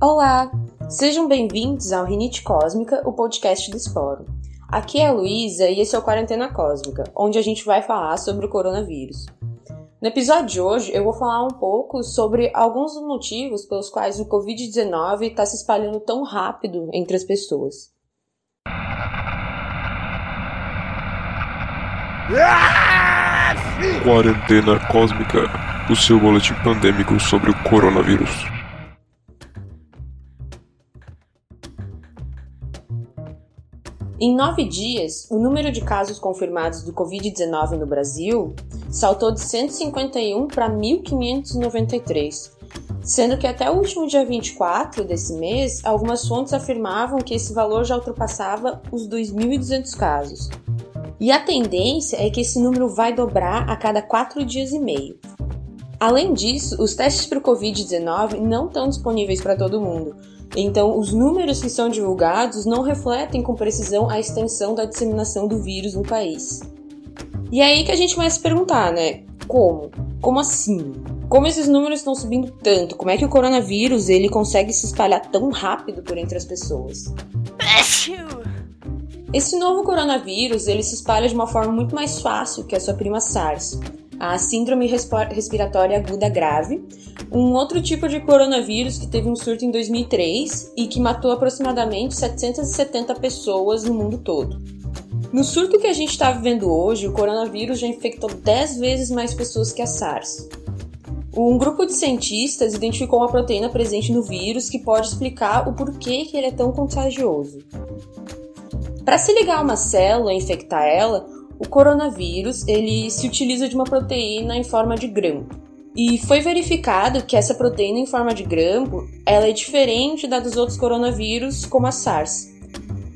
Olá! Sejam bem-vindos ao Rinite Cósmica, o podcast do Esporo. Aqui é a Luísa e esse é o Quarentena Cósmica, onde a gente vai falar sobre o coronavírus. No episódio de hoje, eu vou falar um pouco sobre alguns dos motivos pelos quais o Covid-19 está se espalhando tão rápido entre as pessoas. Quarentena Cósmica, o seu boletim pandêmico sobre o coronavírus. Em nove dias, o número de casos confirmados do Covid-19 no Brasil saltou de 151 para 1.593, sendo que até o último dia 24 desse mês, algumas fontes afirmavam que esse valor já ultrapassava os 2.200 casos. E a tendência é que esse número vai dobrar a cada quatro dias e meio. Além disso, os testes para o Covid-19 não estão disponíveis para todo mundo, então, os números que são divulgados não refletem com precisão a extensão da disseminação do vírus no país. E é aí que a gente começa a se perguntar, né? Como? Como assim? Como esses números estão subindo tanto? Como é que o coronavírus ele consegue se espalhar tão rápido por entre as pessoas? Esse novo coronavírus ele se espalha de uma forma muito mais fácil que a sua prima SARS, a síndrome respiratória aguda grave, um outro tipo de coronavírus que teve um surto em 2003 e que matou aproximadamente 770 pessoas no mundo todo. No surto que a gente está vivendo hoje, o coronavírus já infectou 10 vezes mais pessoas que a SARS. Um grupo de cientistas identificou uma proteína presente no vírus que pode explicar o porquê que ele é tão contagioso. Para se ligar a uma célula e infectar ela, o coronavírus ele se utiliza de uma proteína em forma de grampo. E foi verificado que essa proteína em forma de grampo ela é diferente da dos outros coronavírus, como a SARS.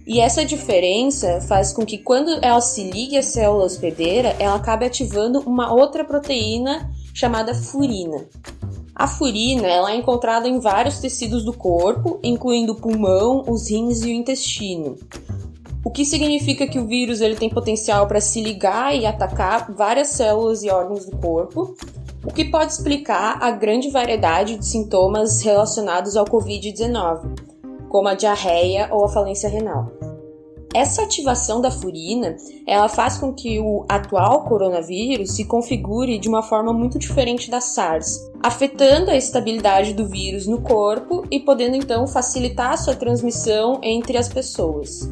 E essa diferença faz com que quando ela se ligue à célula hospedeira, ela acabe ativando uma outra proteína chamada furina. A furina ela é encontrada em vários tecidos do corpo, incluindo o pulmão, os rins e o intestino. O que significa que o vírus ele tem potencial para se ligar e atacar várias células e órgãos do corpo, o que pode explicar a grande variedade de sintomas relacionados ao Covid-19, como a diarreia ou a falência renal. Essa ativação da furina, ela faz com que o atual coronavírus se configure de uma forma muito diferente da SARS, afetando a estabilidade do vírus no corpo e podendo então facilitar a sua transmissão entre as pessoas.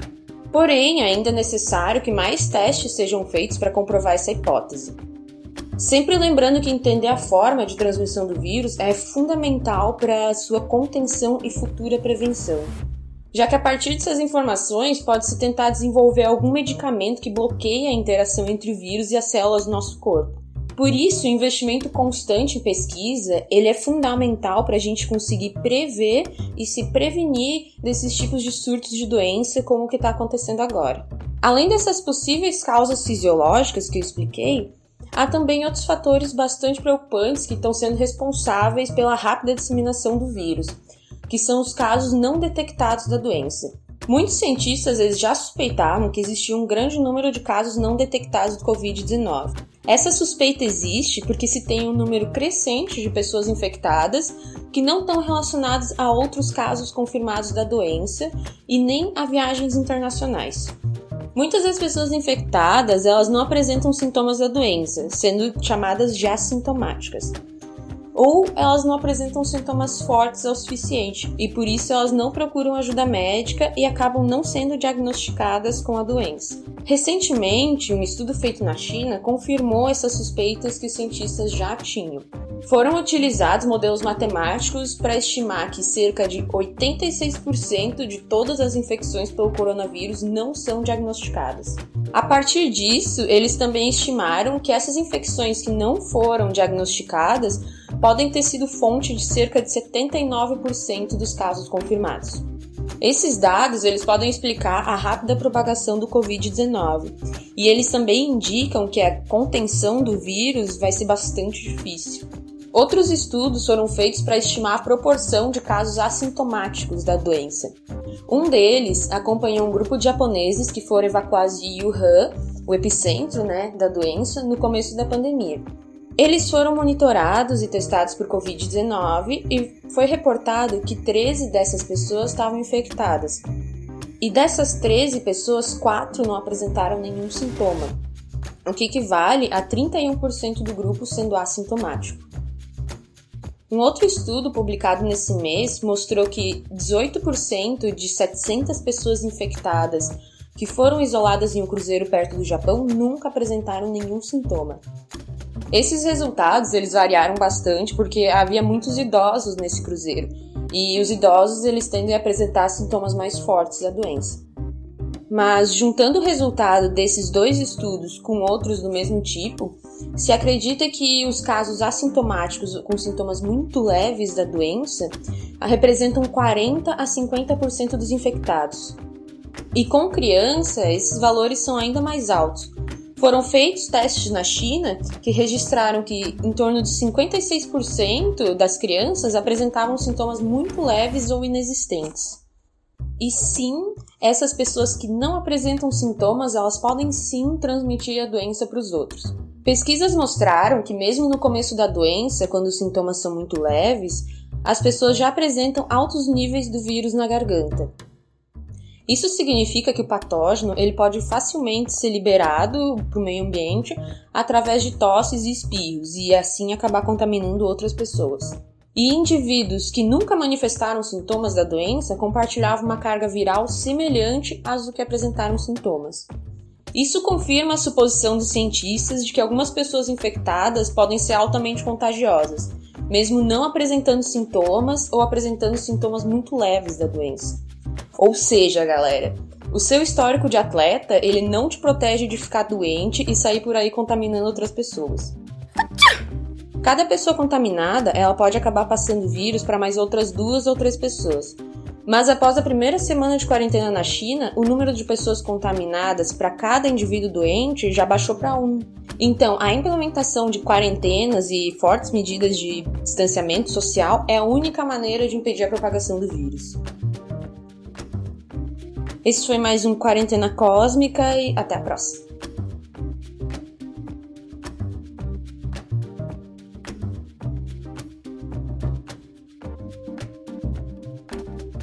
Porém, ainda é necessário que mais testes sejam feitos para comprovar essa hipótese. Sempre lembrando que entender a forma de transmissão do vírus é fundamental para sua contenção e futura prevenção. Já que a partir dessas informações pode-se tentar desenvolver algum medicamento que bloqueie a interação entre o vírus e as células do nosso corpo. Por isso, o investimento constante em pesquisa ele é fundamental para a gente conseguir prever e se prevenir desses tipos de surtos de doença como o que está acontecendo agora. Além dessas possíveis causas fisiológicas que eu expliquei, há também outros fatores bastante preocupantes que estão sendo responsáveis pela rápida disseminação do vírus, que são os casos não detectados da doença. Muitos cientistas eles já suspeitavam que existia um grande número de casos não detectados do Covid-19. Essa suspeita existe porque se tem um número crescente de pessoas infectadas que não estão relacionadas a outros casos confirmados da doença e nem a viagens internacionais. Muitas das pessoas infectadas, elas não apresentam sintomas da doença, sendo chamadas de assintomáticas. Ou elas não apresentam sintomas fortes o suficiente e por isso elas não procuram ajuda médica e acabam não sendo diagnosticadas com a doença. Recentemente, um estudo feito na China confirmou essas suspeitas que os cientistas já tinham. Foram utilizados modelos matemáticos para estimar que cerca de 86% de todas as infecções pelo coronavírus não são diagnosticadas. A partir disso, eles também estimaram que essas infecções que não foram diagnosticadas podem ter sido fonte de cerca de 79% dos casos confirmados. Esses dados eles podem explicar a rápida propagação do Covid-19 e eles também indicam que a contenção do vírus vai ser bastante difícil. Outros estudos foram feitos para estimar a proporção de casos assintomáticos da doença. Um deles acompanhou um grupo de japoneses que foram evacuados de Wuhan, o epicentro né, da doença, no começo da pandemia. Eles foram monitorados e testados por Covid-19 e foi reportado que 13 dessas pessoas estavam infectadas. E dessas 13 pessoas, 4 não apresentaram nenhum sintoma, o que equivale a 31% do grupo sendo assintomático. Um outro estudo publicado nesse mês mostrou que 18% de 700 pessoas infectadas que foram isoladas em um cruzeiro perto do Japão nunca apresentaram nenhum sintoma. Esses resultados eles variaram bastante porque havia muitos idosos nesse cruzeiro e os idosos eles tendem a apresentar sintomas mais fortes da doença. Mas juntando o resultado desses dois estudos com outros do mesmo tipo, se acredita que os casos assintomáticos com sintomas muito leves da doença representam 40 a 50% dos infectados. E com criança, esses valores são ainda mais altos, foram feitos testes na China que registraram que em torno de 56% das crianças apresentavam sintomas muito leves ou inexistentes. E sim, essas pessoas que não apresentam sintomas, elas podem sim transmitir a doença para os outros. Pesquisas mostraram que mesmo no começo da doença, quando os sintomas são muito leves, as pessoas já apresentam altos níveis do vírus na garganta. Isso significa que o patógeno ele pode facilmente ser liberado para o meio ambiente através de tosses e espirros e assim acabar contaminando outras pessoas. E indivíduos que nunca manifestaram sintomas da doença compartilhavam uma carga viral semelhante às do que apresentaram sintomas. Isso confirma a suposição dos cientistas de que algumas pessoas infectadas podem ser altamente contagiosas, mesmo não apresentando sintomas ou apresentando sintomas muito leves da doença. Ou seja, galera, o seu histórico de atleta, ele não te protege de ficar doente e sair por aí contaminando outras pessoas. Cada pessoa contaminada, ela pode acabar passando vírus para mais outras duas ou três pessoas. Mas após a primeira semana de quarentena na China, o número de pessoas contaminadas para cada indivíduo doente já baixou para um. Então, a implementação de quarentenas e fortes medidas de distanciamento social é a única maneira de impedir a propagação do vírus. Esse foi mais um Quarentena Cósmica e até a próxima.